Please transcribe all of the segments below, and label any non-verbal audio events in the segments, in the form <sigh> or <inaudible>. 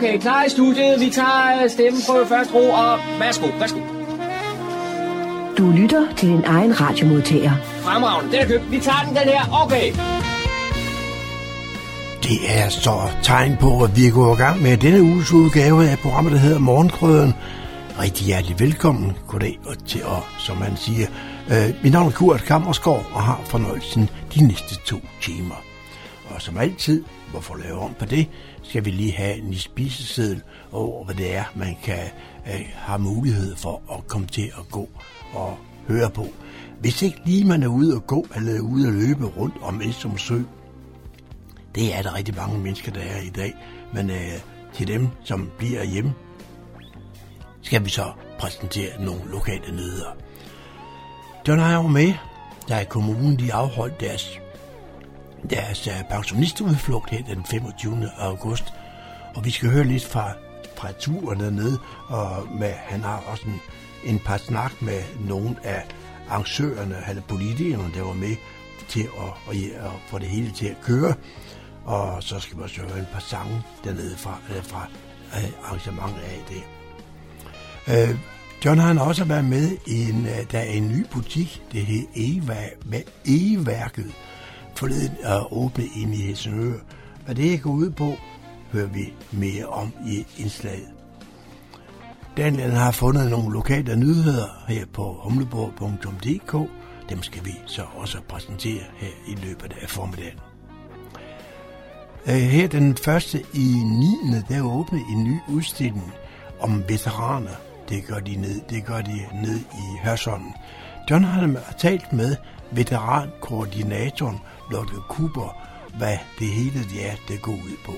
Okay, klar i studiet. Vi tager øh, stemmen på første ro, og værsgo, værsgo. Du lytter til din egen radiomodtager. Fremragende, den er købt. Vi tager den, den her. Okay. Det er så tegn på, at vi er gået i gang med denne uges udgave af programmet, der hedder Morgenkrøden. Rigtig hjertelig velkommen. Goddag og til, og som man siger, øh, mit navn er Kurt Kammersgaard og har fornøjelsen de næste to timer. Og som altid, hvorfor lave om på det, skal vi lige have en spiseseddel over, hvad det er, man kan øh, have mulighed for at komme til at gå og høre på. Hvis ikke lige man er ude at gå eller ude at løbe rundt om Esrum Sø, det er der rigtig mange mennesker, der er i dag. Men øh, til dem, som bliver hjemme, skal vi så præsentere nogle lokale nyheder. John har jo med, da kommunen de afholdt deres, deres øh, pensionistudflugt her den 25. august. Og vi skal høre lidt fra, fra turen dernede, og med, han har også en, en par snak med nogle af arrangørerne, eller politikerne, der var med til at, at, at få det hele til at køre. Og så skal vi også høre en par sange dernede fra, eller fra øh, arrangementet af det. Øh, John har også været med i en, der er en ny butik, det hedder E-værket, forleden at åbne ind i Helsingør. Hvad det går ud på, hører vi mere om i indslaget. Daniel har fundet nogle lokale nyheder her på humleborg.dk. Dem skal vi så også præsentere her i løbet af formiddagen. Øh, her den første i 9. der åbner en ny udstilling om veteraner. Det gør de ned, det gør de ned i Hørsholm. John har talt med veterankoordinatoren Lotte Cooper, hvad det hele det er, det går ud på.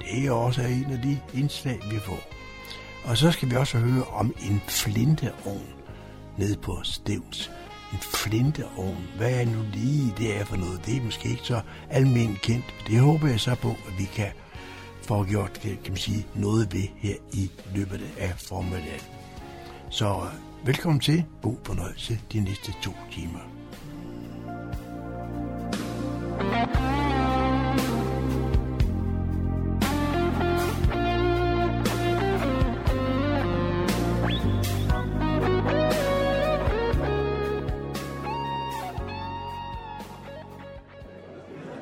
Det er også en af de indslag, vi får. Og så skal vi også høre om en flinteovn ned på Stevns. En flinteovn. Hvad er nu lige det er for noget? Det er måske ikke så almindeligt kendt. Det håber jeg så på, at vi kan få gjort kan man sige, noget ved her i løbet af formiddagen. Så øh, velkommen til. God fornøjelse de næste to timer.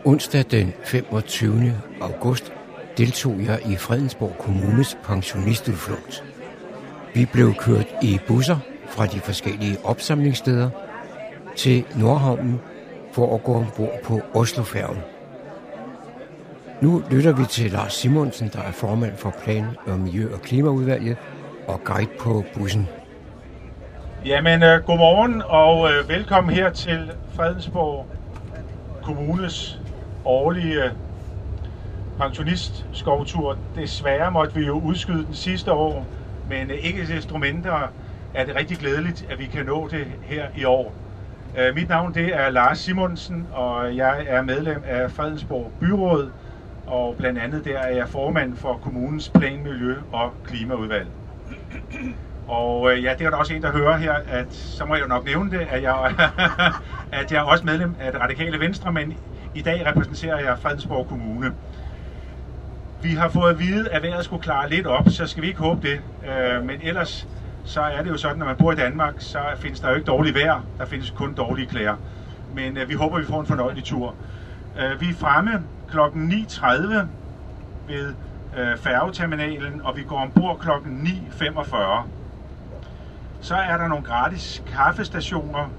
Onsdag den 25. august deltog jeg i Fredensborg Kommunes pensionistudflugt. Vi blev kørt i busser fra de forskellige opsamlingssteder til Nordhavnen for at gå ombord på Oslofærgen. Nu lytter vi til Lars Simonsen, der er formand for Plan- og Miljø- og Klimaudvalget og guide på bussen. Jamen, øh, godmorgen og øh, velkommen her til Fredensborg Kommunes årlige øh, pensionistskovtur. Desværre måtte vi jo udskyde den sidste år, men øh, ikke desto mindre er det rigtig glædeligt, at vi kan nå det her i år. Øh, mit navn det er Lars Simonsen, og jeg er medlem af Fredensborg Byråd, og blandt andet der er jeg formand for kommunens plan, miljø og klimaudvalg. Og øh, ja, det er der også en, der hører her, at så må jeg jo nok nævne det, at jeg, <laughs> at jeg er også medlem af det radikale venstre, men i dag repræsenterer jeg Fredensborg Kommune. Vi har fået at vide, at vejret skulle klare lidt op, så skal vi ikke håbe det. Øh, men ellers så er det jo sådan, at når man bor i Danmark, så findes der jo ikke dårligt vejr. Der findes kun dårlige klæder. Men øh, vi håber, vi får en fornøjelig tur. Øh, vi er fremme kl. 9.30 ved øh, færgeterminalen, og vi går ombord kl. 9.45. Så er der nogle gratis kaffestationer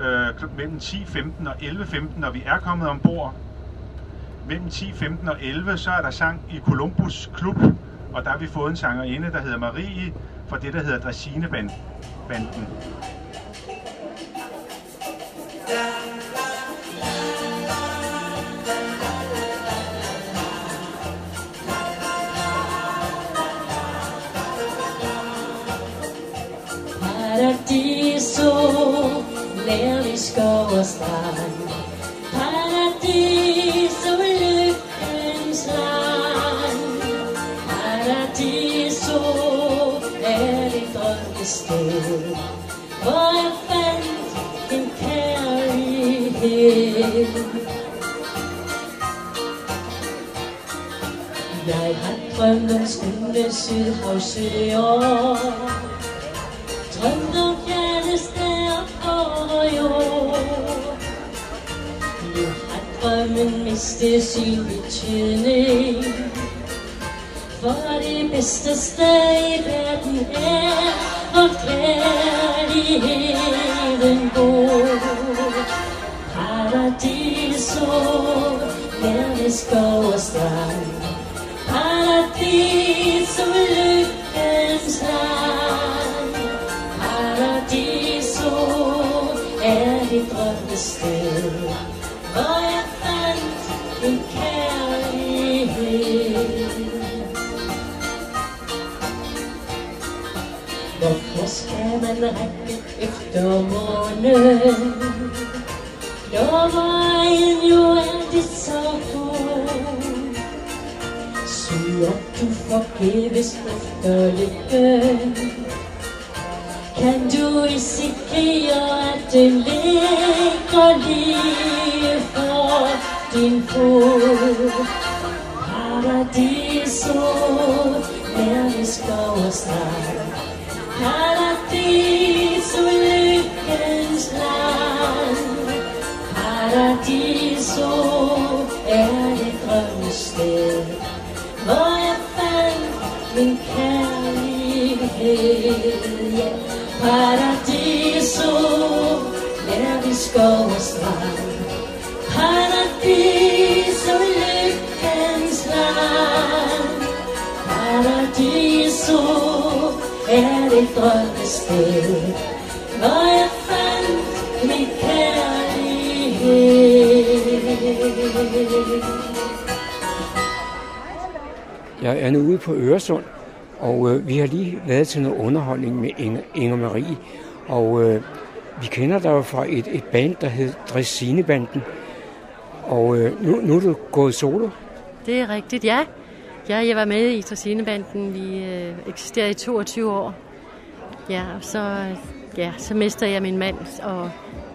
øh, mellem 10.15 og 11.15, når vi er kommet ombord. Mellem 10.15 og 11, så er der sang i Columbus Klub, og der har vi fået en sangerinde, der hedder Marie, fra det, der hedder Dressinebanden. Paradiso, lærlig skov og strand. Drømmested. Hvor jeg fandt en kærlighed. Jeg har drømt om skønne sydhavsøer. Drømt om kærester over jord. Nu har drømmen mistet sin betydning. For det bedste sted i verden er, hvor kærligheden bor. Paradiso, nærmest skov og strand. Paradiso, lykkens land. Række efter morgenen Når vejen jo er det så god Søger du forgæves efter lykken Kan du risikere at den ligger lige for din fod Paradiso, nærmest skov og strand Jeg er nu ude på Øresund, og øh, vi har lige været til noget underholdning med Inger, Inger Marie. Og øh, vi kender dig jo fra et, et band, der hed Dressinebanden. Og øh, nu, nu er du gået solo. Det er rigtigt, ja. Ja, jeg var med i Dresinebanden. Vi øh, eksisterede i 22 år. Ja, og så, ja, så mistede jeg min mand, og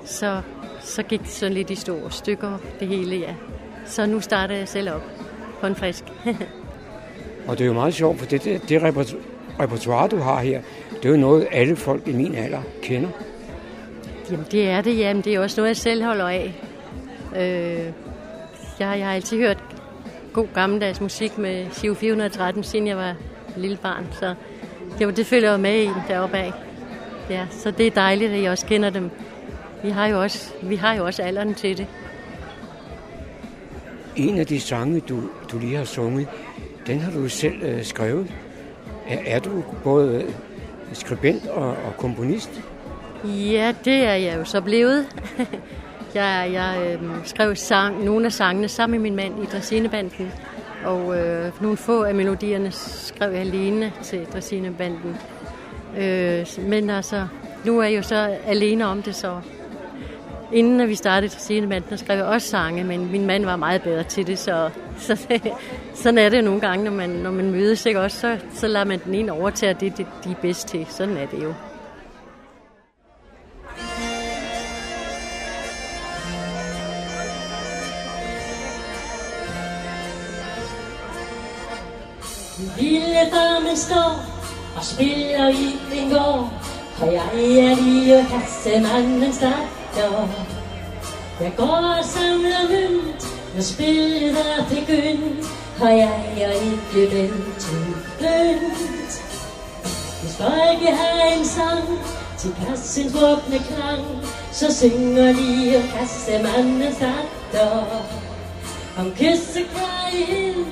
så, så gik det sådan lidt i store stykker, det hele, ja. Så nu starter jeg selv op på en frisk. <laughs> Og det er jo meget sjovt, for det, det, det reperto- repertoire, du har her, det er jo noget, alle folk i min alder kender. Jamen, det er det, jamen. Det er også noget, jeg selv holder af. Øh, jeg, jeg har altid hørt god gammeldags musik med Siv 413, siden jeg var lille barn. Så det, var- det følger jeg med i deroppe af. Ja, så det er dejligt, at jeg også kender dem. Vi har jo også, vi har jo også alderen til det. En af de sange, du, du lige har sunget, den har du selv øh, skrevet. Er, er du både øh, skribent og, og komponist? Ja, det er jeg jo så blevet. <laughs> jeg jeg øh, skrev sang, nogle af sangene sammen med min mand i Dressinebanden. Og øh, nogle få af melodierne skrev jeg alene til Dressinebanden. Øh, men altså, nu er jeg jo så alene om det, så inden vi startede Dressinebanden, der skrev jeg også sange, men min mand var meget bedre til det, så, <laughs> så sådan er det nogle gange, når man, når man mødes, ikke? Også, så, så lader man den ene overtage det, det, de er bedst til. Sådan er det jo. Lille damen står og spiller i en gård, og jeg er lige kassemandens datter. Jeg går og samler mønt, når spillet er begyndt, og jeg er ikke den til bønt. Hvis folket har en sang til kassens våbne klang, så synger de og kassemandens datter. Om kyssekærlighed,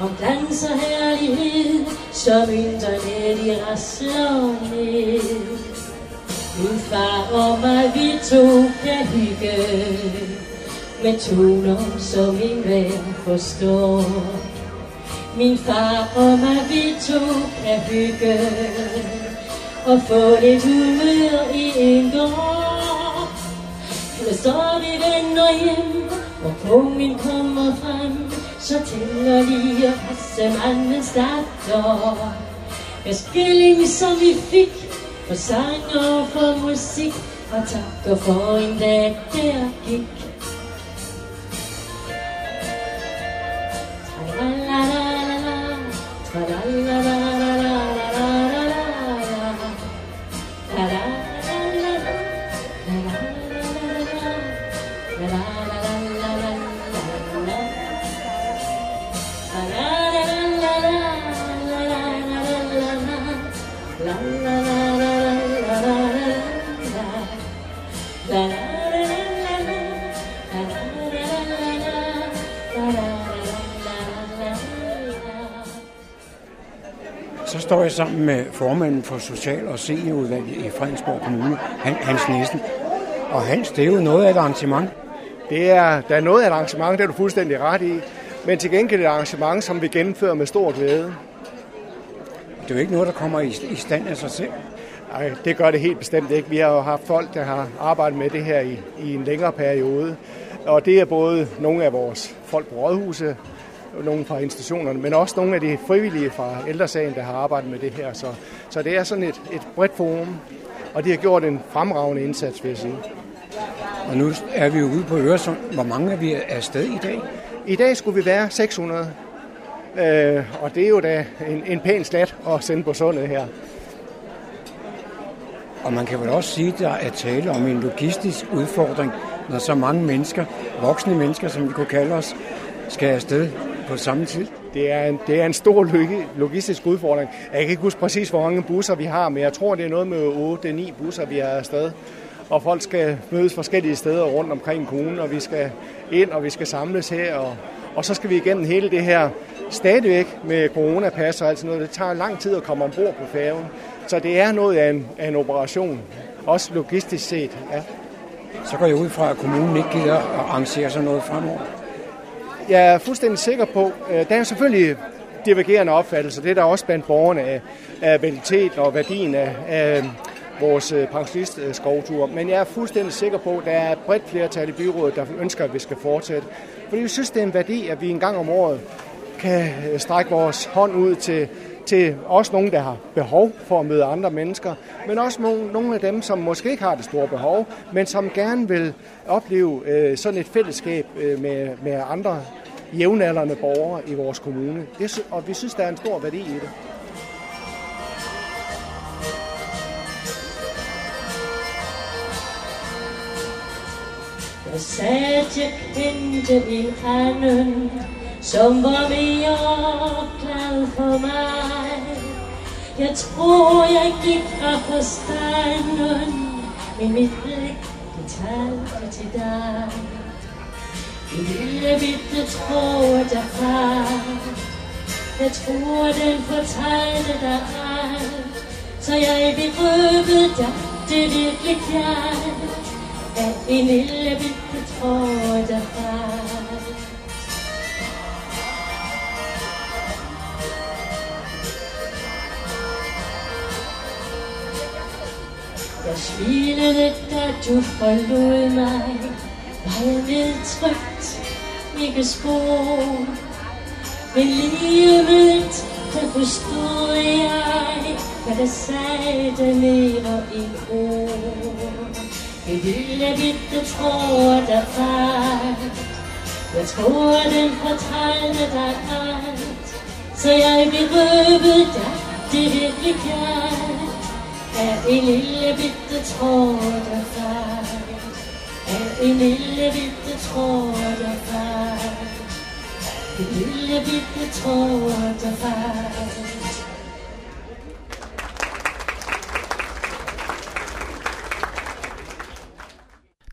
om glans og herlighed, så mynterne de rasler ned. Min far og mig, vi to kan hygge, med toner, som enhver forstår. Min far og mig, vi to kan hygge, og få lidt humør i en gård. Når så vi vender hjem, og kongen kommer frem, så tænder de og kassemandens datter. Med skilling, som vi fik, for sang og for musik, og takker for en dag, der gik. Tra-la-la-la-la, jeg sammen med formanden for Social- og Seniorudvalget i Fredensborg Kommune, Hans Nielsen. Og Hans, det er jo noget af et arrangement. Det er, der er noget af et arrangement, det er du fuldstændig ret i. Men til gengæld et arrangement, som vi gennemfører med stor glæde. Det er jo ikke noget, der kommer i, i stand af sig selv. Nej, det gør det helt bestemt ikke. Vi har jo haft folk, der har arbejdet med det her i, i en længere periode. Og det er både nogle af vores folk på rådhuset, nogle fra institutionerne, men også nogle af de frivillige fra ældresagen, der har arbejdet med det her. Så, så det er sådan et, et bredt forum, og de har gjort en fremragende indsats, vil jeg sige. Og nu er vi jo ude på Øresund. Hvor mange er vi afsted i dag? I dag skulle vi være 600. Øh, og det er jo da en, en pæn slat at sende på sundet her. Og man kan vel også sige, at der er tale om en logistisk udfordring, når så mange mennesker, voksne mennesker, som vi kunne kalde os, skal afsted på samme tid. Det er en, det er en stor logistisk udfordring. Jeg kan ikke huske præcis, hvor mange busser vi har, men jeg tror, det er noget med 8-9 busser, vi er afsted. Og folk skal mødes forskellige steder rundt omkring kommunen, og vi skal ind, og vi skal samles her, og, og så skal vi igennem hele det her stadigvæk med coronapas og alt sådan noget. Det tager lang tid at komme ombord på færgen. Så det er noget af en, af en operation, også logistisk set. Ja. Så går jeg ud fra, at kommunen ikke gider at arrangere sådan noget fremover. Jeg er fuldstændig sikker på, at øh, der er selvfølgelig divergerende opfattelser. Det er der også blandt borgerne af, af kvalitet og værdien af, af øh, vores øh, pensionistskovtur. Øh, Men jeg er fuldstændig sikker på, at der er et bredt flertal i byrådet, der ønsker, at vi skal fortsætte. Fordi vi synes, det er en værdi, at vi en gang om året kan strække vores hånd ud til, til også nogen, der har behov for at møde andre mennesker, men også nogle, nogle af dem, som måske ikke har det store behov, men som gerne vil opleve øh, sådan et fællesskab øh, med, med andre jævnaldrende borgere i vores kommune. Det, og vi synes, der er en stor værdi i det. Jeg sagde, at jeg kendte en anden, som var mere glad for mig. Jeg tror, jeg gik fra forstanden, men mit blik det talte til dig. En lille bitte tråd derfra, jeg tror, den fortalte dig alt, så jeg berøvede dig, det virkelig jeg af en lille bitte tråd derfra. Jeg smilede, da du forlod mig, var jeg nedtrykt, ikke spor. Men livet, der forstod jeg, hvad der sagde der lever i ord. En lille bitte tråd der var. Jeg tror den fortalte dig alt. Så jeg berøvede dig det virkelig kaldt af en lille bitte tråd der faldt Af en lille bitte tråd der faldt En lille bitte tråd der faldt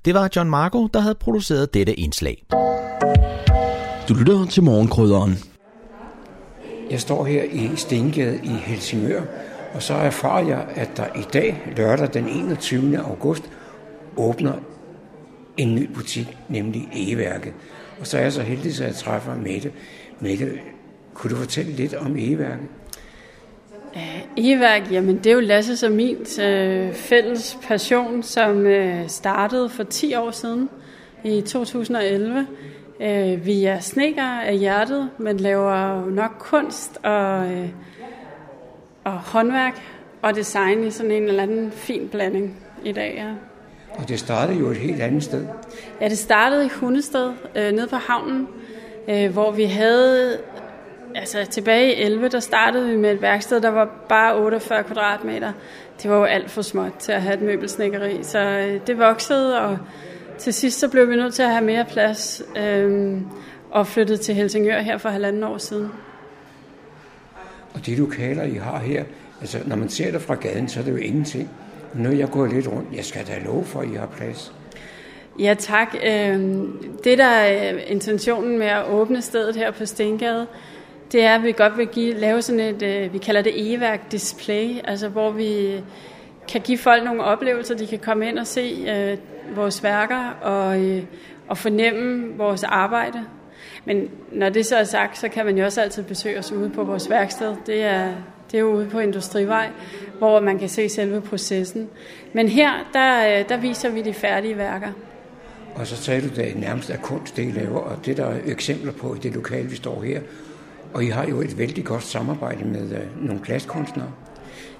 Det var John Marco, der havde produceret dette indslag. Du lytter til morgenkrydderen. Jeg står her i Stengade i Helsingør, og så erfarer jeg, at der i dag, lørdag den 21. august, åbner en ny butik, nemlig Egeværket. Og så er jeg så heldig, at jeg træffer Mette. Mette, kunne du fortælle lidt om Egeværket? Eværk, jamen det er jo Lasse og min øh, fælles passion, som øh, startede for 10 år siden i 2011. Øh, vi er snekker af hjertet, men laver nok kunst og, øh, og håndværk og design i sådan en eller anden fin blanding i dag. Ja. Og det startede jo et helt andet sted. Ja, det startede i Hundested, øh, nede på havnen, øh, hvor vi havde altså tilbage i 11, der startede vi med et værksted, der var bare 48 kvadratmeter. Det var jo alt for småt til at have et møbelsnækkeri, så øh, det voksede, og til sidst så blev vi nødt til at have mere plads, øh, og flyttede til Helsingør her for halvanden år siden. Og de lokaler, I har her, altså når man ser det fra gaden, så er det jo ingenting. Nu er jeg gået lidt rundt, jeg skal da love for, at I har plads. Ja, tak. Øhm, det, der er intentionen med at åbne stedet her på Stengade, det er, at vi godt vil give, lave sådan et, øh, vi kalder det eværk display, altså hvor vi kan give folk nogle oplevelser, de kan komme ind og se øh, vores værker og, øh, og fornemme vores arbejde. Men når det så er sagt, så kan man jo også altid besøge os ude på vores værksted. Det er, det er jo ude på Industrivej, hvor man kan se selve processen. Men her, der, øh, der viser vi de færdige værker. Og så sagde du, det nærmest er kunst, det I laver, og det der er eksempler på i det lokale, vi står her. Og I har jo et vældig godt samarbejde med uh, nogle glaskunstnere.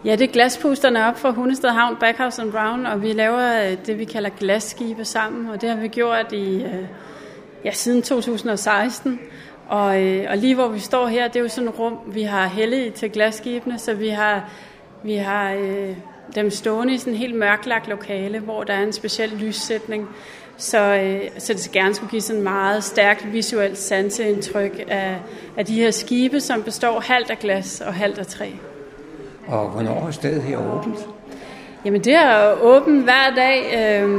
Ja, det er glaspusterne op fra Hundested Havn, Backhouse and Brown, og vi laver øh, det, vi kalder glasskibe sammen, og det har vi gjort i, ja, siden 2016. Og, øh, og lige hvor vi står her, det er jo sådan et rum, vi har heldigt til glasskibene, så vi har, vi har øh, dem stående i sådan en helt mørklagt lokale, hvor der er en speciel lyssætning. Så, øh, så det gerne skulle give sådan meget stærkt visuelt sanseindtryk af, af de her skibe, som består halvt af glas og halvt af træ. Og hvornår er stedet her åbent? Jamen det er åbent hver dag øh,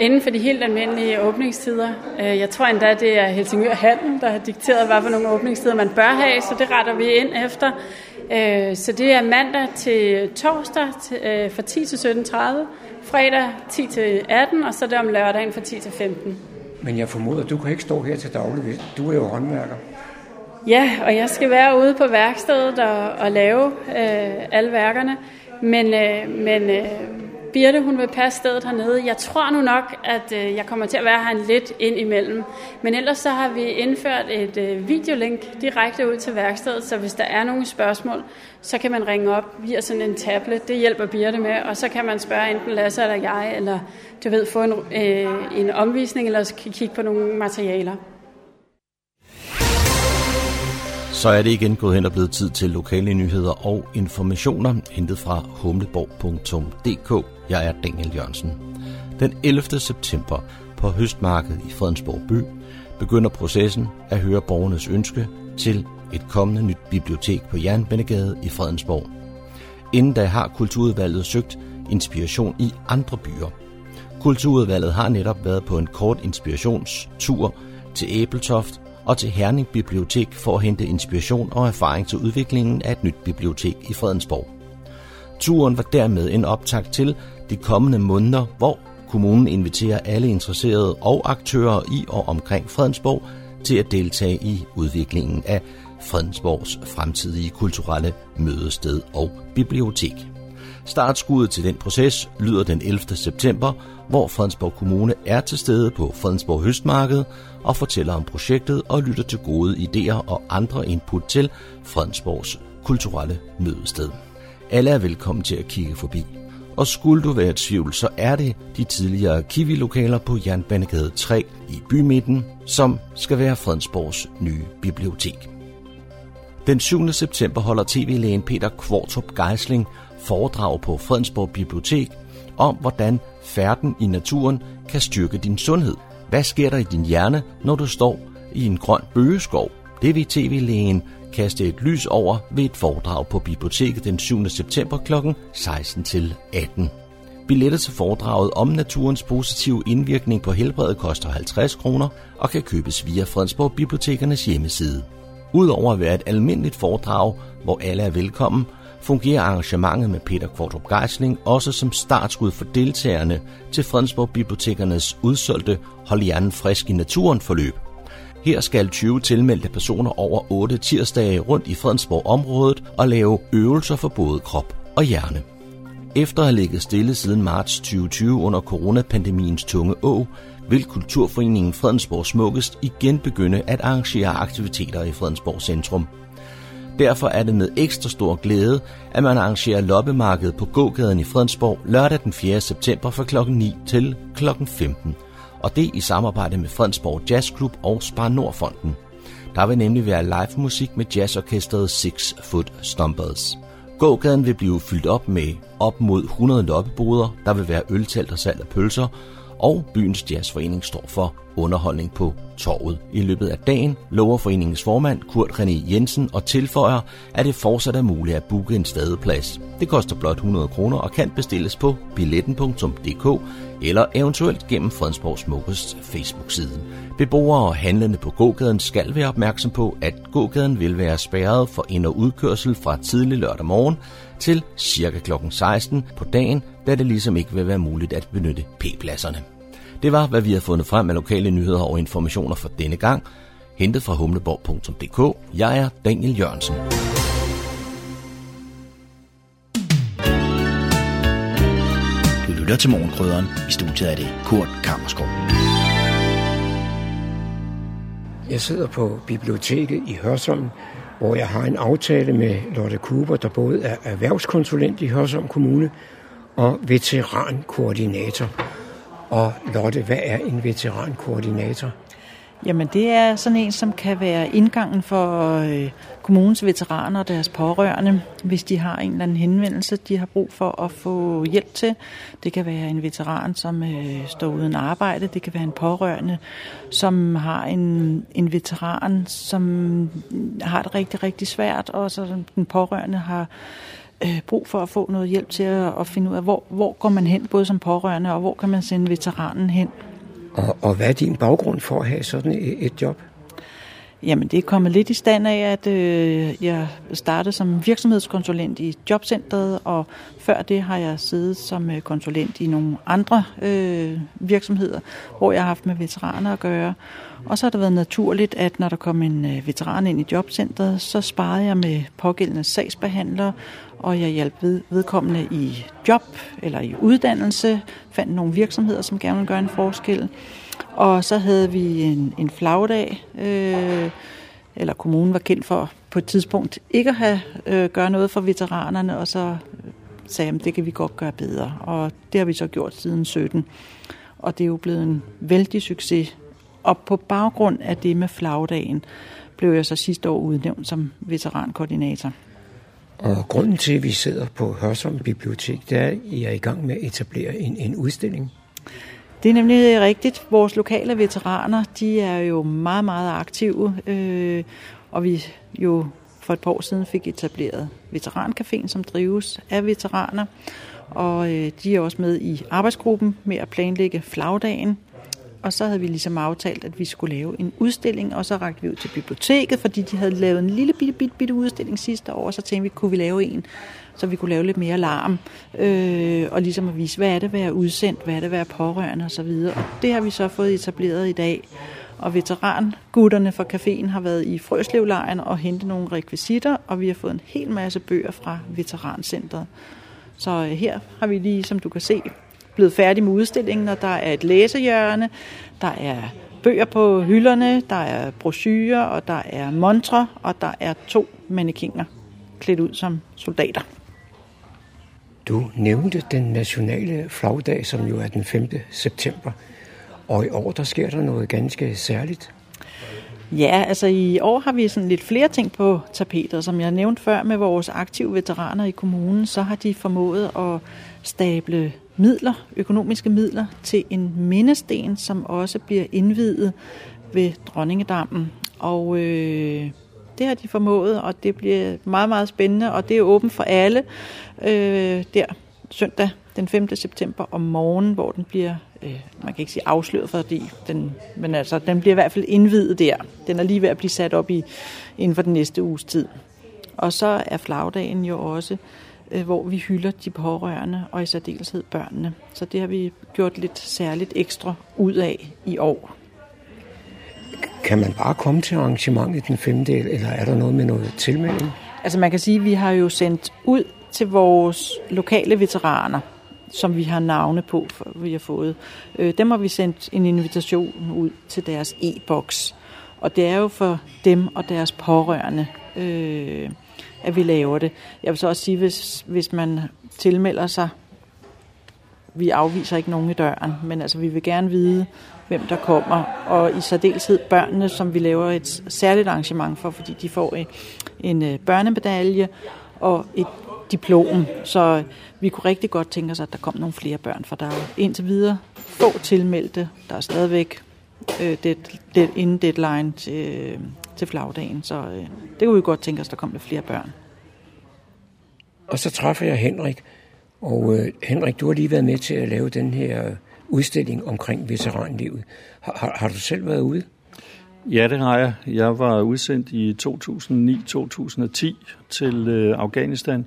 inden for de helt almindelige åbningstider. Øh, jeg tror endda, det er Helsingør Handel, der har dikteret, hvad for nogle åbningstider man bør have, så det retter vi ind efter. Øh, så det er mandag til torsdag øh, fra 10 til 17.30, fredag 10 til 18, og så det om lørdagen fra 10 til 15. Men jeg formoder, du kan ikke stå her til daglig. Du er jo håndværker. Ja, og jeg skal være ude på værkstedet og, og lave øh, alle værkerne. Men, øh, men øh, Birte, hun vil passe stedet hernede. Jeg tror nu nok, at øh, jeg kommer til at være her lidt ind imellem. Men ellers så har vi indført et øh, videolink direkte ud til værkstedet, så hvis der er nogle spørgsmål, så kan man ringe op via sådan en tablet. Det hjælper Birte med, og så kan man spørge enten Lasse eller jeg, eller du ved, få en, øh, en omvisning, eller kigge på nogle materialer. Så er det igen gået hen og blevet tid til lokale nyheder og informationer, hentet fra humleborg.dk. Jeg er Daniel Jørgensen. Den 11. september på Høstmarkedet i Fredensborg by begynder processen at høre borgernes ønske til et kommende nyt bibliotek på Jernbanegade i Fredensborg. Inden da har Kulturudvalget søgt inspiration i andre byer. Kulturudvalget har netop været på en kort inspirationstur til Æbeltoft og til Herning Bibliotek for at hente inspiration og erfaring til udviklingen af et nyt bibliotek i Fredensborg. Turen var dermed en optakt til de kommende måneder, hvor kommunen inviterer alle interesserede og aktører i og omkring Fredensborg til at deltage i udviklingen af Fredensborgs fremtidige kulturelle mødested og bibliotek. Startskuddet til den proces lyder den 11. september, hvor Fredensborg Kommune er til stede på Fredensborg Høstmarked og fortæller om projektet og lytter til gode idéer og andre input til Fredensborgs kulturelle mødested. Alle er velkommen til at kigge forbi. Og skulle du være i tvivl, så er det de tidligere Kiwi-lokaler på Jernbanegade 3 i bymidten, som skal være Fredensborgs nye bibliotek. Den 7. september holder tv-lægen Peter Kvartrup Geisling foredrag på Fredensborg Bibliotek om, hvordan færden i naturen kan styrke din sundhed. Hvad sker der i din hjerne, når du står i en grøn bøgeskov? Det vil tv-lægen kaste et lys over ved et foredrag på biblioteket den 7. september kl. 16 til 18. Billetter til foredraget om naturens positive indvirkning på helbredet koster 50 kroner og kan købes via Fredensborg Bibliotekernes hjemmeside. Udover at være et almindeligt foredrag, hvor alle er velkommen, fungerer arrangementet med Peter Kvartrup Geisling også som startskud for deltagerne til Fredensborg Bibliotekernes udsolgte Hold hjernen frisk i naturen forløb. Her skal 20 tilmeldte personer over 8 tirsdage rundt i Fredensborg området og lave øvelser for både krop og hjerne. Efter at have ligget stille siden marts 2020 under coronapandemiens tunge å, vil Kulturforeningen Fredensborg Smukkest igen begynde at arrangere aktiviteter i Fredensborg Centrum. Derfor er det med ekstra stor glæde, at man arrangerer loppemarkedet på gågaden i Fredensborg lørdag den 4. september fra kl. 9 til kl. 15. Og det i samarbejde med Fredensborg Jazzklub og Spar Nordfonden. Der vil nemlig være live musik med jazzorkestret Six Foot Stompers. Gågaden vil blive fyldt op med op mod 100 loppeboder, der vil være øltelt og salg af pølser, og byens jazzforening står for underholdning på torvet. I løbet af dagen lover foreningens formand Kurt René Jensen og tilføjer, at det fortsat er muligt at booke en stadeplads. Det koster blot 100 kroner og kan bestilles på billetten.dk eller eventuelt gennem Fredensborg Smukkes Facebook-side. Beboere og handlende på gågaden skal være opmærksom på, at gågaden vil være spærret for ind- og udkørsel fra tidlig lørdag morgen til cirka kl. 16 på dagen, da det ligesom ikke vil være muligt at benytte P-pladserne. Det var, hvad vi har fundet frem af lokale nyheder og informationer for denne gang. Hentet fra humleborg.dk. Jeg er Daniel Jørgensen. Du lytter til morgenkrydderen. I studiet er det Kurt Kammerskov. Jeg sidder på biblioteket i Hørsholm, hvor jeg har en aftale med Lotte Cooper, der både er erhvervskonsulent i Hørsholm Kommune og veterankoordinator. Og Lotte, hvad er en veterankoordinator? Jamen det er sådan en, som kan være indgangen for øh, kommunens veteraner og deres pårørende, hvis de har en eller anden henvendelse, de har brug for at få hjælp til. Det kan være en veteran, som øh, står uden arbejde. Det kan være en pårørende, som har en, en veteran, som har det rigtig, rigtig svært, og så den pårørende har øh, brug for at få noget hjælp til at, at finde ud af, hvor, hvor går man hen, både som pårørende, og hvor kan man sende veteranen hen. Og, og hvad er din baggrund for at have sådan et, et job? Jamen, det er kommet lidt i stand af, at øh, jeg startede som virksomhedskonsulent i jobcentret, og før det har jeg siddet som øh, konsulent i nogle andre øh, virksomheder, hvor jeg har haft med veteraner at gøre. Og så har det været naturligt, at når der kom en øh, veteran ind i jobcentret, så sparede jeg med pågældende sagsbehandlere, og jeg hjalp ved, vedkommende i job eller i uddannelse, fandt nogle virksomheder, som gerne ville gøre en forskel. Og så havde vi en, en flagdag, øh, eller kommunen var kendt for på et tidspunkt ikke at have øh, gøre noget for veteranerne, og så øh, sagde at det kan vi godt gøre bedre. Og det har vi så gjort siden 17. Og det er jo blevet en vældig succes. Og på baggrund af det med flagdagen, blev jeg så sidste år udnævnt som veterankoordinator. Og grunden til, at vi sidder på Hørsholm Bibliotek, det er, at I er i gang med at etablere en, en udstilling. Det er nemlig øh, rigtigt. Vores lokale veteraner, de er jo meget, meget aktive, øh, og vi jo for et par år siden fik etableret Veterancaféen, som drives af veteraner. Og øh, de er også med i arbejdsgruppen med at planlægge flagdagen. Og så havde vi ligesom aftalt, at vi skulle lave en udstilling, og så rakte vi ud til biblioteket, fordi de havde lavet en lille bitte, bitte, bitte udstilling sidste år, og så tænkte vi, kunne vi lave en, så vi kunne lave lidt mere larm, øh, og ligesom at vise, hvad er det at være udsendt, hvad er det at være pårørende osv. Og det har vi så fået etableret i dag. Og veterangutterne fra caféen har været i Frøslevlejren og hentet nogle rekvisitter, og vi har fået en hel masse bøger fra Veterancentret. Så øh, her har vi lige, som du kan se, blevet færdig med udstillingen, og der er et læsehjørne, der er bøger på hylderne, der er brochurer, og der er montre, og der er to mannekinger klædt ud som soldater. Du nævnte den nationale flagdag, som jo er den 5. september. Og i år, der sker der noget ganske særligt. Ja, altså i år har vi sådan lidt flere ting på tapetet. Som jeg nævnte før med vores aktive veteraner i kommunen, så har de formået at stable midler, økonomiske midler, til en mindesten, som også bliver indvidet ved Dronningedammen. Og øh, det har de formået, og det bliver meget, meget spændende, og det er åbent for alle øh, der søndag den 5. september om morgenen, hvor den bliver, øh, man kan ikke sige afsløret, fordi den, men altså, den bliver i hvert fald indvidet der. Den er lige ved at blive sat op i, inden for den næste uges tid. Og så er flagdagen jo også, øh, hvor vi hylder de pårørende, og i særdeleshed børnene. Så det har vi gjort lidt særligt ekstra ud af i år. Kan man bare komme til arrangementet den 5. eller er der noget med noget tilmelding? Altså man kan sige, at vi har jo sendt ud til vores lokale veteraner, som vi har navne på, for vi har fået. Øh, dem har vi sendt en invitation ud til deres e-boks. Og det er jo for dem og deres pårørende, øh, at vi laver det. Jeg vil så også sige, hvis, hvis man tilmelder sig, vi afviser ikke nogen i døren, men altså vi vil gerne vide, hvem der kommer, og i særdeleshed børnene, som vi laver et særligt arrangement for, fordi de får en, en øh, børnemedalje og et diplom. Så vi kunne rigtig godt tænke os, at der kom nogle flere børn, for der er indtil videre få tilmeldte. Der er stadigvæk øh, det, det, inden deadline til, til flagdagen, så øh, det kunne vi godt tænke os, at der kom lidt flere børn. Og så træffer jeg Henrik, og øh, Henrik, du har lige været med til at lave den her udstilling omkring veteranlivet. Har, har, har du selv været ude? Ja, det har jeg. Jeg var udsendt i 2009-2010 til øh, Afghanistan,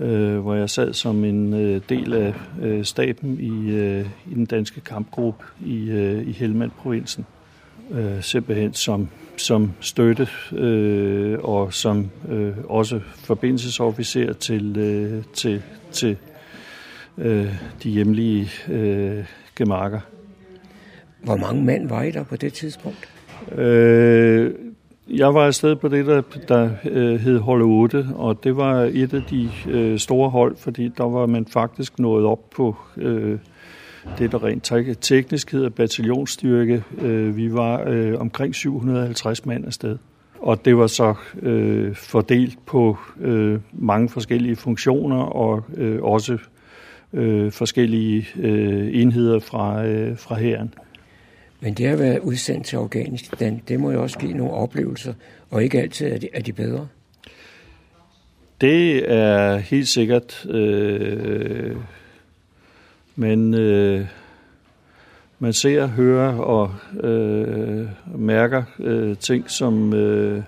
øh, hvor jeg sad som en øh, del af øh, staben i, øh, i den danske kampgruppe i, øh, i Helmand-provinsen. Øh, simpelthen som, som støtte øh, og som øh, også forbindelsesofficer til, øh, til, til øh, de hjemlige øh, gemakker. Hvor mange mænd var I der på det tidspunkt? Øh, jeg var afsted på det, der, der øh, hed hold 8, og det var et af de øh, store hold, fordi der var man faktisk nået op på øh, det, der rent teknisk hedder bataljonsstyrke. Øh, vi var øh, omkring 750 mand afsted. Og det var så øh, fordelt på øh, mange forskellige funktioner og øh, også øh, forskellige øh, enheder fra, øh, fra hæren. Men det at være udsendt til Afghanistan, det må jo også give nogle oplevelser, og ikke altid er de, er de bedre. Det er helt sikkert. Øh, men øh, man ser, hører og øh, mærker øh, ting, som, øh,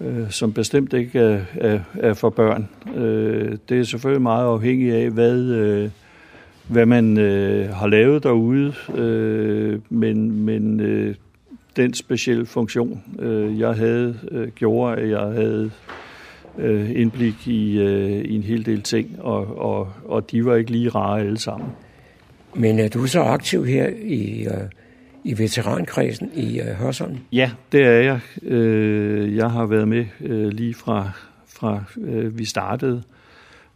øh, som bestemt ikke er, er, er for børn. Øh, det er selvfølgelig meget afhængigt af, hvad... Øh, hvad man øh, har lavet derude, øh, men, men øh, den specielle funktion, øh, jeg havde, øh, gjorde, at jeg havde øh, indblik i, øh, i en hel del ting, og, og, og de var ikke lige rare alle sammen. Men er du så aktiv her i, øh, i veterankredsen i øh, Hørsholm? Ja, det er jeg. Øh, jeg har været med øh, lige fra, fra øh, vi startede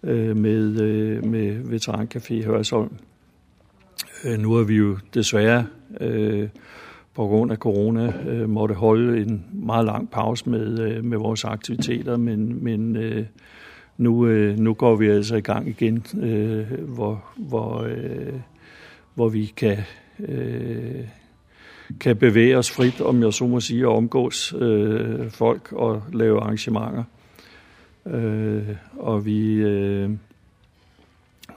øh, med, øh, med Veterancafé Hørsholm. Øh, nu har vi jo desværre øh, på grund af corona øh, måtte holde en meget lang pause med, øh, med vores aktiviteter, men, men øh, nu, øh, nu går vi altså i gang igen, øh, hvor, hvor, øh, hvor vi kan, øh, kan bevæge os frit, om jeg så må sige, og omgås øh, folk og lave arrangementer. Øh, og vi, øh,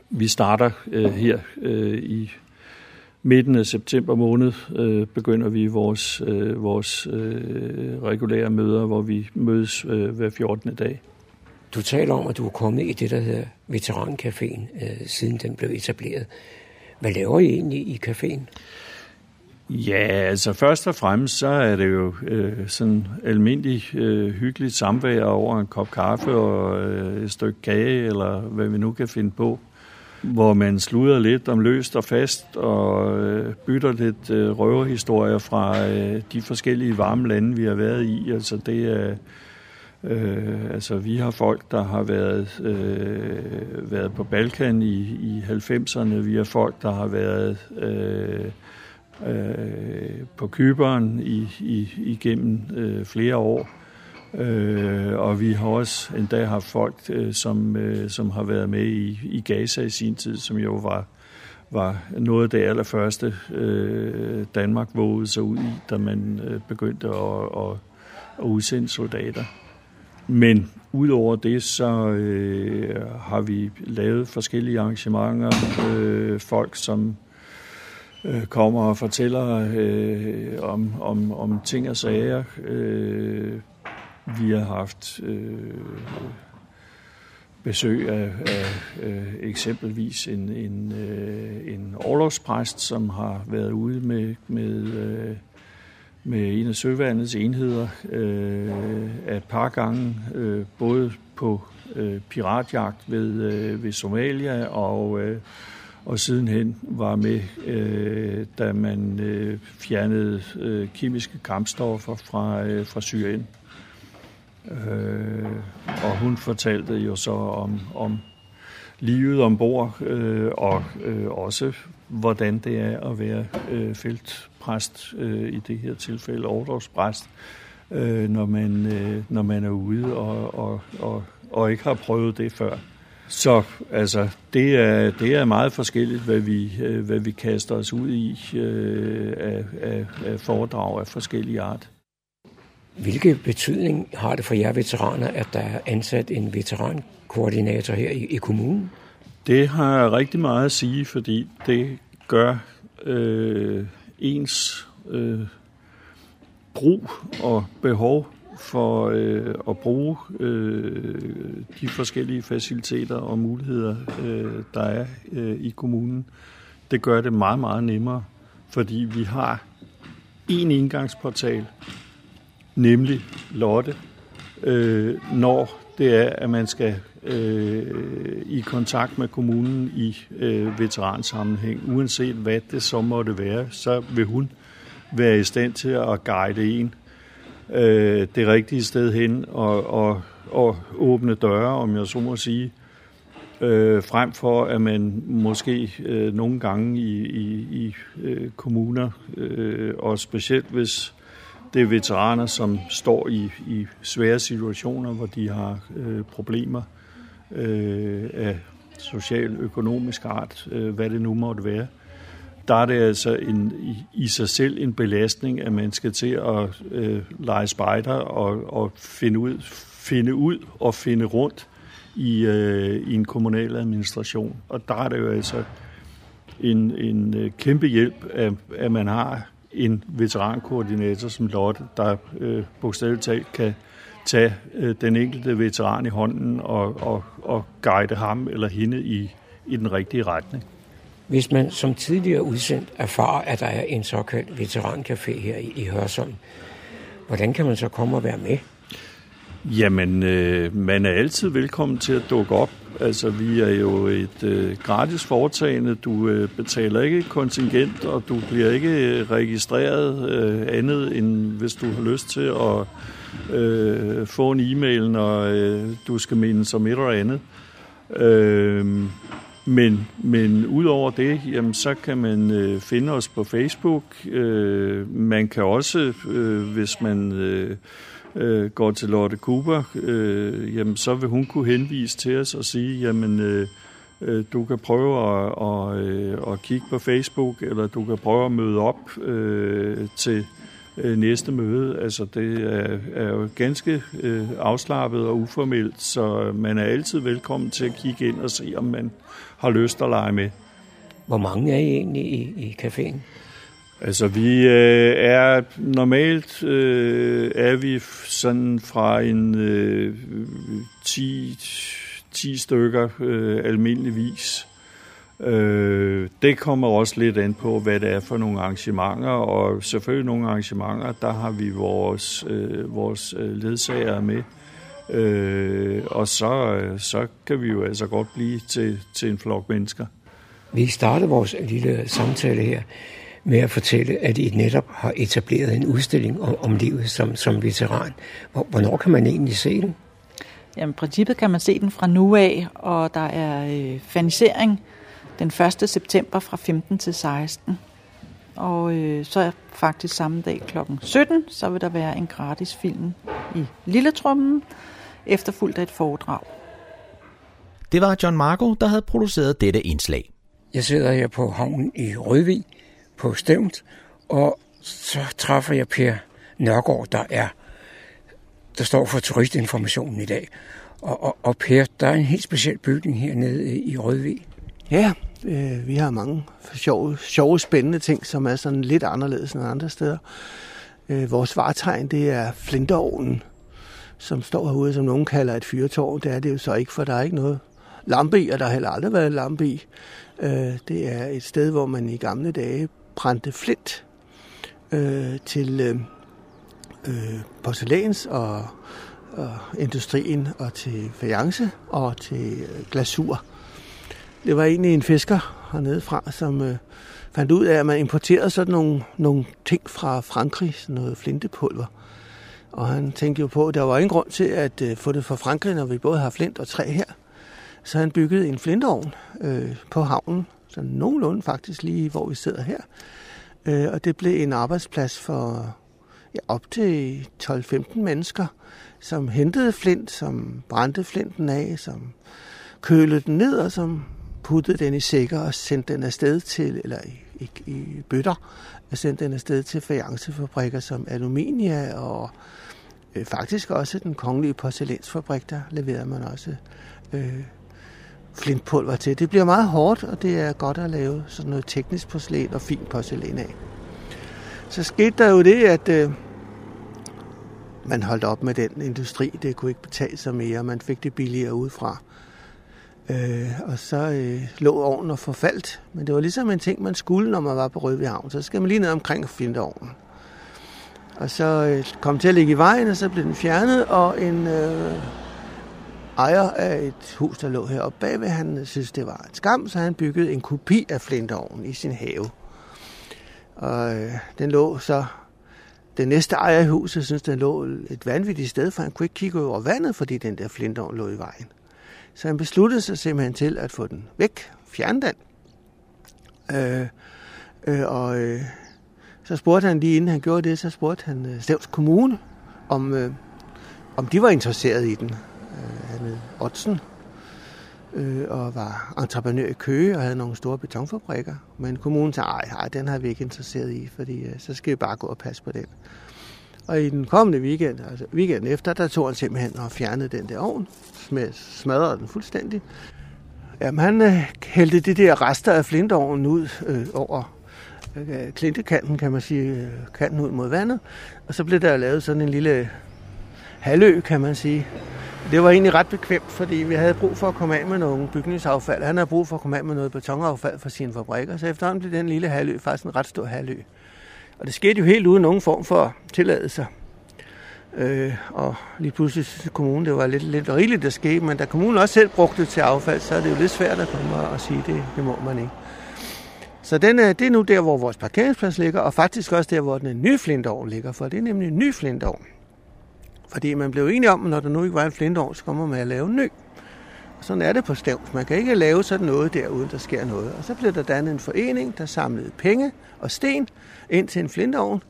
vi starter øh, her øh, i midten af september måned, øh, begynder vi vores, øh, vores øh, regulære møder, hvor vi mødes øh, hver 14. dag. Du taler om, at du er kommet i det, der hedder Veterancaféen, øh, siden den blev etableret. Hvad laver I egentlig i caféen? Ja, altså først og fremmest så er det jo øh, sådan almindelig øh, hyggeligt samvær over en kop kaffe og øh, et stykke kage, eller hvad vi nu kan finde på, hvor man sluder lidt om løst og fast og øh, bytter lidt øh, røverhistorier fra øh, de forskellige varme lande, vi har været i. Altså det er... Øh, altså vi har folk, der har været, øh, været på Balkan i, i 90'erne. Vi har folk, der har været... Øh, øh, på Kyberen i, i, igennem øh, flere år. Øh, og vi har også endda haft folk, øh, som, øh, som har været med i, i Gaza i sin tid, som jo var, var noget af det allerførste, øh, Danmark vågede sig ud i, da man øh, begyndte at, at, at udsende soldater. Men udover det, så øh, har vi lavet forskellige arrangementer. Øh, folk, som øh, kommer og fortæller øh, om, om, om ting og sager. Øh, vi har haft øh, besøg af, af øh, eksempelvis en, en, øh, en overlovspræst, som har været ude med, med, øh, med en af søværnets enheder øh, et par gange, øh, både på øh, piratjagt ved, øh, ved Somalia og øh, og sidenhen var med, øh, da man øh, fjernede øh, kemiske kampstoffer fra, øh, fra Syrien. Øh, og hun fortalte jo så om, om livet ombord, øh, og øh, også hvordan det er at være øh, feltpræst, øh, i det her tilfælde overdragspræst, øh, når, man, øh, når man er ude og, og, og, og ikke har prøvet det før. Så altså, det er, det er meget forskelligt, hvad vi, øh, hvad vi kaster os ud i øh, af, af, af foredrag af forskellige art. Hvilke betydning har det for jer veteraner, at der er ansat en veterankoordinator her i, i kommunen? Det har rigtig meget at sige, fordi det gør øh, ens øh, brug og behov for øh, at bruge øh, de forskellige faciliteter og muligheder, øh, der er øh, i kommunen. Det gør det meget, meget nemmere, fordi vi har en indgangsportal, nemlig Lotte, øh, når det er, at man skal øh, i kontakt med kommunen i øh, veteransammenhæng. Uanset hvad det så måtte være, så vil hun være i stand til at guide en øh, det rigtige sted hen og, og, og åbne døre, om jeg så må sige, øh, frem for at man måske øh, nogle gange i, i, i øh, kommuner, øh, og specielt hvis det er veteraner, som står i, i svære situationer, hvor de har øh, problemer øh, af social-økonomisk art, øh, hvad det nu måtte være, øh, der er det altså en, i, i sig selv en belastning, at man skal til at øh, lege spejder og, og finde, ud, finde ud og finde rundt i, øh, i en kommunal administration. Og der er det jo altså en, en øh, kæmpe hjælp, at, at man har en veterankoordinator som Lotte, der øh, bogstaveligt talt kan tage øh, den enkelte veteran i hånden og, og, og guide ham eller hende i, i den rigtige retning. Hvis man som tidligere udsendt erfarer, at der er en såkaldt veterancafé her i, i Hørsholm, hvordan kan man så komme og være med? Jamen, øh, man er altid velkommen til at dukke op. Altså, vi er jo et øh, gratis foretagende. Du øh, betaler ikke kontingent, og du bliver ikke øh, registreret øh, andet, end hvis du har lyst til at øh, få en e-mail, når øh, du skal minde som et eller andet. Øh, men, men udover det, jamen, så kan man øh, finde os på Facebook. Øh, man kan også, øh, hvis man øh, øh, går til Lotte Cooper, øh, jamen, så vil hun kunne henvise til os og sige, jamen, øh, øh du kan prøve at, og, øh, at kigge på Facebook, eller du kan prøve at møde op øh, til øh, næste møde. Altså det er, er jo ganske øh, afslappet og uformelt, så man er altid velkommen til at kigge ind og se, om man har lyst at lege med. Hvor mange er I egentlig i, i caféen? Altså vi øh, er normalt øh, er vi sådan fra en øh, 10, 10 stykker øh, almindeligvis. Øh, det kommer også lidt an på, hvad det er for nogle arrangementer, og selvfølgelig nogle arrangementer, der har vi vores, øh, vores øh, ledsager med. Øh, og så, så kan vi jo altså godt blive til, til en flok mennesker. Vi starter vores lille samtale her med at fortælle, at I netop har etableret en udstilling om, om livet som, som veteran. Hvornår kan man egentlig se den? Jamen, i princippet kan man se den fra nu af, og der er øh, fanisering den 1. september fra 15 til 16. Og øh, så faktisk samme dag kl. 17, så vil der være en gratis film i Lilletrummen, efterfulgt af et foredrag. Det var John Marco, der havde produceret dette indslag. Jeg sidder her på havnen i Rødvig på Stævnt, og så træffer jeg Per Nørgaard, der er der står for turistinformationen i dag. Og, og, og Per, der er en helt speciel bygning hernede i Rødvig. Ja, øh, vi har mange sjove, sjove, spændende ting, som er sådan lidt anderledes end andre steder. Øh, vores vartegn, det er flintovnen, som står herude, som nogen kalder et fyrtårn. Det er det jo så ikke, for der er ikke noget lampe i, og der har heller aldrig været lampe i. Øh, det er et sted, hvor man i gamle dage brændte flint øh, til øh, øh, porcelæns og, og industrien og til fajance og til glasur. Det var egentlig en fisker hernede fra, som øh, fandt ud af, at man importerede sådan nogle, nogle ting fra Frankrig, sådan noget flintepulver. Og han tænkte jo på, at der var ingen grund til at øh, få det fra Frankrig, når vi både har flint og træ her. Så han byggede en flintovn øh, på havnen, så nogenlunde faktisk lige, hvor vi sidder her. Øh, og det blev en arbejdsplads for ja, op til 12-15 mennesker, som hentede flint, som brændte flinten af, som kølede den ned, og som puttede den i sækker og sendte den afsted til, eller i, i, i bøtter, og sendte den afsted til fajancefabrikker som Aluminium og øh, faktisk også den kongelige porcelænsfabrik, der leverede man også øh, flintpulver til. Det bliver meget hårdt, og det er godt at lave sådan noget teknisk porcelæn og fint porcelæn af. Så skete der jo det, at øh, man holdt op med den industri. Det kunne ikke betale sig mere, man fik det billigere udefra. Øh, og så øh, lå ovnen og forfaldt. Men det var ligesom en ting, man skulle, når man var på Rødvig Havn. Så skal man lige ned omkring og finde ovnen. Og så øh, kom til at ligge i vejen, og så blev den fjernet, og en øh, ejer af et hus, der lå heroppe bagved, han øh, synes, det var et skam, så han byggede en kopi af flintovnen i sin have. Og øh, den lå så... Den næste ejer i huset synes, den lå et vanvittigt sted, for han kunne ikke kigge over vandet, fordi den der flintovn lå i vejen. Så han besluttede sig simpelthen til at få den væk, fjerne den. Øh, øh, og øh, så spurgte han lige inden han gjorde det, så spurgte han øh, Stævns Kommune, om, øh, om de var interesseret i den. Øh, han hed Otsen, øh, og var entreprenør i Køge og havde nogle store betonfabrikker. Men kommunen sagde, nej, den har vi ikke interesseret i, fordi øh, så skal vi bare gå og passe på den. Og i den kommende weekend, altså weekenden efter, der tog han simpelthen og fjernede den der ovn, smadrede den fuldstændig. Jamen, han øh, hældte de der rester af flintovnen ud øh, over øh, klintekanten, kan man sige, øh, kanten ud mod vandet. Og så blev der lavet sådan en lille halvø, kan man sige. Det var egentlig ret bekvemt, fordi vi havde brug for at komme af med nogle bygningsaffald. Han havde brug for at komme af med noget betonaffald fra sine fabrikker, så efterhånden blev den lille halvø faktisk en ret stor halvø. Og det skete jo helt uden nogen form for tilladelse. Øh, og lige pludselig synes kommunen, det var lidt, lidt rigeligt, der skete, men da kommunen også selv brugte det til affald, så er det jo lidt svært at komme og sige, det, det må man ikke. Så den er, det er nu der, hvor vores parkeringsplads ligger, og faktisk også der, hvor den nye flintovn ligger, for det er nemlig en ny flintovn. Fordi man blev enige om, at når der nu ikke var en flintovn, så kommer man at lave en ny. Og sådan er det på Stævns. Man kan ikke lave sådan noget der, uden der sker noget. Og så blev der dannet en forening, der samlede penge og sten ind til en flintovn.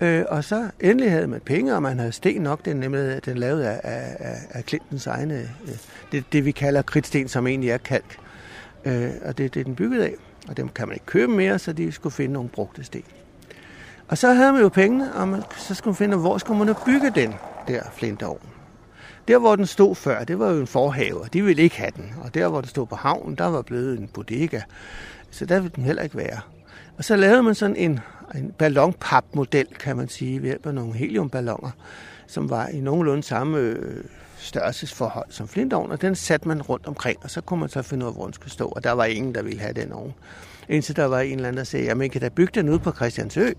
Øh, og så endelig havde man penge, og man havde sten nok. Den, nemlig, den lavet af, af, af Clintons egne, øh, det, det vi kalder kridtsten, som egentlig er kalk. Øh, og det er det, den byggede af. Og dem kan man ikke købe mere, så de skulle finde nogle brugte sten. Og så havde man jo pengene, og man, så skulle man finde, hvor skulle man bygge den der flintovn. Der, hvor den stod før, det var jo en forhave, og de ville ikke have den. Og der, hvor det stod på havnen, der var blevet en bodega. Så der ville den heller ikke være. Og så lavede man sådan en, en ballonpapmodel, kan man sige, ved hjælp af nogle heliumballoner, som var i nogenlunde samme øh, størrelsesforhold som flintovn, og den satte man rundt omkring, og så kunne man så finde ud af, hvor den skulle stå, og der var ingen, der ville have den ovn. Indtil der var en eller anden, der sagde, jamen, kan da bygge den ud på Christiansø?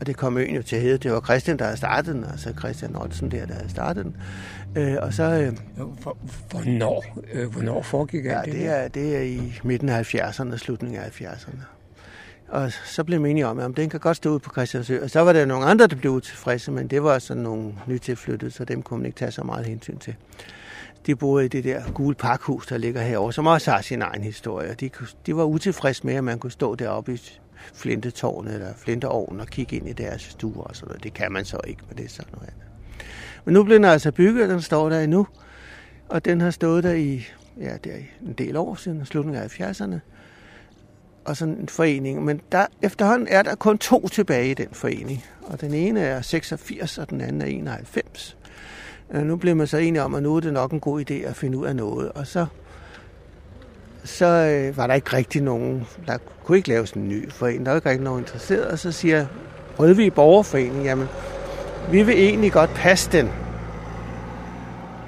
Og det kom øen jo til at hedde. Det var Christian, der havde startet den, altså Christian Ottsen der, der havde startet den. Øh, og så... Øh, hvornår, øh, hvornår foregik ja, det? det er, det er i midten af 70'erne, slutningen af 70'erne. Og så blev man enige om, at den kan godt stå ud på Christiansø. Og så var der nogle andre, der blev utilfredse, men det var sådan nogle nytilflyttede, så dem kunne man ikke tage så meget hensyn til. De boede i det der gule pakhus, der ligger herovre, som også har sin egen historie. De, de var utilfredse med, at man kunne stå deroppe i flintetårnet eller flinteovnen og kigge ind i deres stuer og sådan noget. Det kan man så ikke, men det er sådan noget andet. Men nu bliver den altså bygget, og den står der endnu. Og den har stået der i, ja, der en del år siden, slutningen af 70'erne. Og sådan en forening. Men der, efterhånden er der kun to tilbage i den forening. Og den ene er 86, og den anden er 91. Øh, nu bliver man så enige om, at nu er det nok en god idé at finde ud af noget. Og så så øh, var der ikke rigtig nogen, der kunne ikke laves en ny forening. Der var ikke rigtig nogen interesseret, og så siger Rødvig Borgerforening, jamen, vi vil egentlig godt passe den,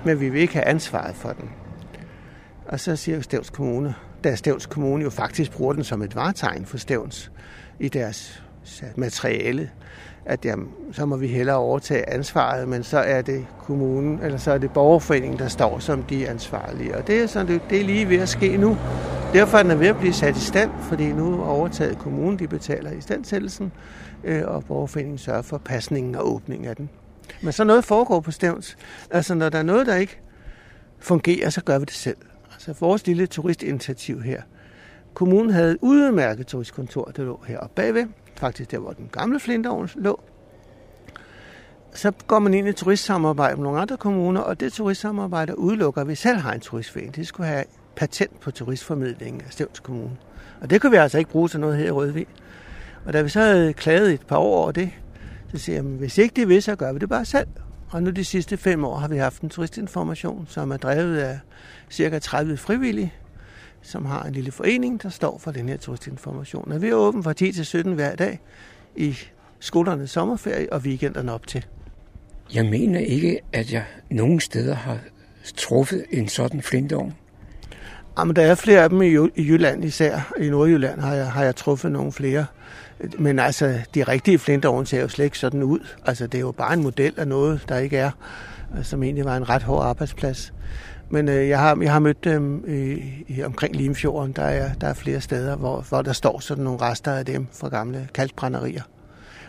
men vi vil ikke have ansvaret for den. Og så siger Stævns Kommune, da Stævns Kommune jo faktisk bruger den som et varetegn for Stævns i deres materiale, at jamen, så må vi hellere overtage ansvaret, men så er det kommunen, eller så er det borgerforeningen, der står som de ansvarlige. Og det er, sådan, det, er lige ved at ske nu. Derfor er den ved at blive sat i stand, fordi nu er overtaget kommunen, de betaler i standsættelsen, øh, og borgerforeningen sørger for pasningen og åbningen af den. Men så noget foregår på stævns. Altså når der er noget, der ikke fungerer, så gør vi det selv. Så vores lille turistinitiativ her. Kommunen havde et udmærket turistkontor, der lå heroppe bagved faktisk der, hvor den gamle flintovn lå. Så går man ind i turistsamarbejde med nogle andre kommuner, og det turistsamarbejde udelukker, at vi selv har en turistforening. Det skulle have patent på turistformidlingen af Stævns Kommune. Og det kunne vi altså ikke bruge til noget her i Rødvig. Og da vi så havde klaget et par år over det, så siger jeg, hvis ikke det vil, så gør vi det bare selv. Og nu de sidste fem år har vi haft en turistinformation, som er drevet af cirka 30 frivillige, som har en lille forening, der står for den her turistinformation. Og vi er åbent fra 10 til 17 hver dag i skolernes sommerferie og weekenderne op til. Jeg mener ikke, at jeg nogen steder har truffet en sådan flintovn. Jamen, der er flere af dem i, i Jylland især. I Nordjylland har jeg, har jeg truffet nogle flere. Men altså, de rigtige flintovne ser jo slet ikke sådan ud. Altså, det er jo bare en model af noget, der ikke er, øh, som egentlig var en ret hård arbejdsplads. Men øh, jeg, har, jeg har mødt dem i, i, omkring Limfjorden. Der er, der er flere steder, hvor, hvor der står sådan nogle rester af dem fra gamle kalkbrænderier.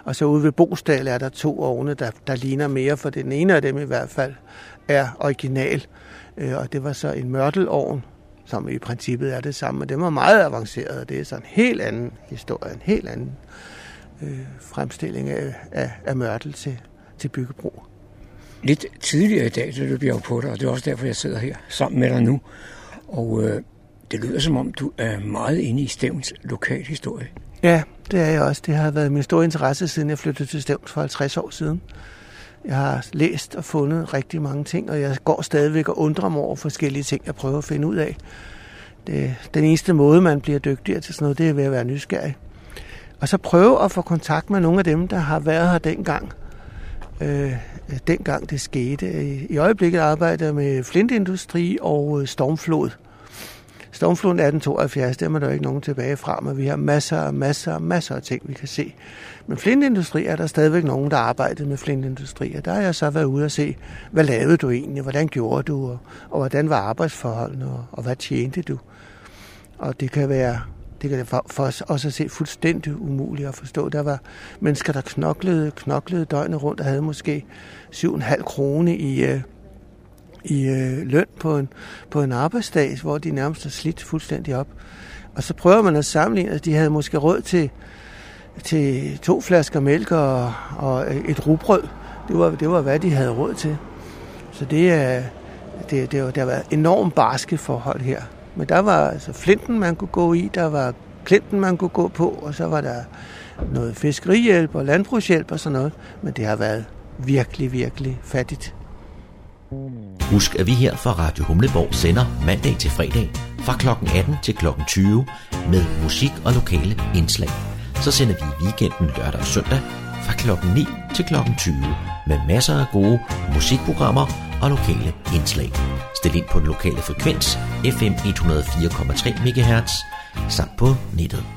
Og så ude ved Bosdal er der to ovne, der, der ligner mere, for den ene af dem i hvert fald er original. Øh, og det var så en mørtelovn, som i princippet er det samme, men det var meget avanceret, det er så en helt anden historie, en helt anden øh, fremstilling af, af, af mørtel til, til byggebrug. Lidt tidligere i dag, så løb jeg jo på dig, og det er også derfor, jeg sidder her sammen med dig nu. Og øh, det lyder som om, du er meget inde i Stævns lokalhistorie. Ja, det er jeg også. Det har været min store interesse, siden jeg flyttede til Stævns for 50 år siden. Jeg har læst og fundet rigtig mange ting, og jeg går stadigvæk og undrer mig over forskellige ting, jeg prøver at finde ud af. Det, den eneste måde, man bliver dygtigere til sådan noget, det er ved at være nysgerrig. Og så prøve at få kontakt med nogle af dem, der har været her dengang. Øh, dengang det skete. I øjeblikket arbejder jeg med flintindustri og øh, stormflod. Stormfloden 1872, der er der ikke nogen tilbage fra, men vi har masser og masser og masser af ting, vi kan se. Men flintindustri er der stadigvæk nogen, der arbejder med flintindustri, og der har jeg så været ude og se, hvad lavede du egentlig, hvordan gjorde du, og, og hvordan var arbejdsforholdene, og, og hvad tjente du. Og det kan være det kan for, for os også at se fuldstændig umuligt at forstå. Der var mennesker, der knoklede, knoklede døgnet rundt og havde måske 7,5 kroner i, øh, i øh, løn på en, på en arbejdsdag, hvor de nærmest er slidt fuldstændig op. Og så prøver man at sammenligne, at de havde måske råd til, til to flasker mælk og, og et rugbrød. Det var, det var, hvad de havde råd til. Så det er, det, det, det har været enormt barske forhold her. Men der var altså flinten, man kunne gå i, der var klinten, man kunne gå på, og så var der noget fiskerihjælp og landbrugshjælp og sådan noget. Men det har været virkelig, virkelig fattigt. Husk, at vi her fra Radio Humleborg sender mandag til fredag fra kl. 18 til kl. 20 med musik og lokale indslag. Så sender vi i weekenden lørdag og søndag fra kl. 9 til kl. 20 med masser af gode musikprogrammer og lokale indslag. Stil ind på den lokale frekvens FM 104,3 MHz samt på nettet.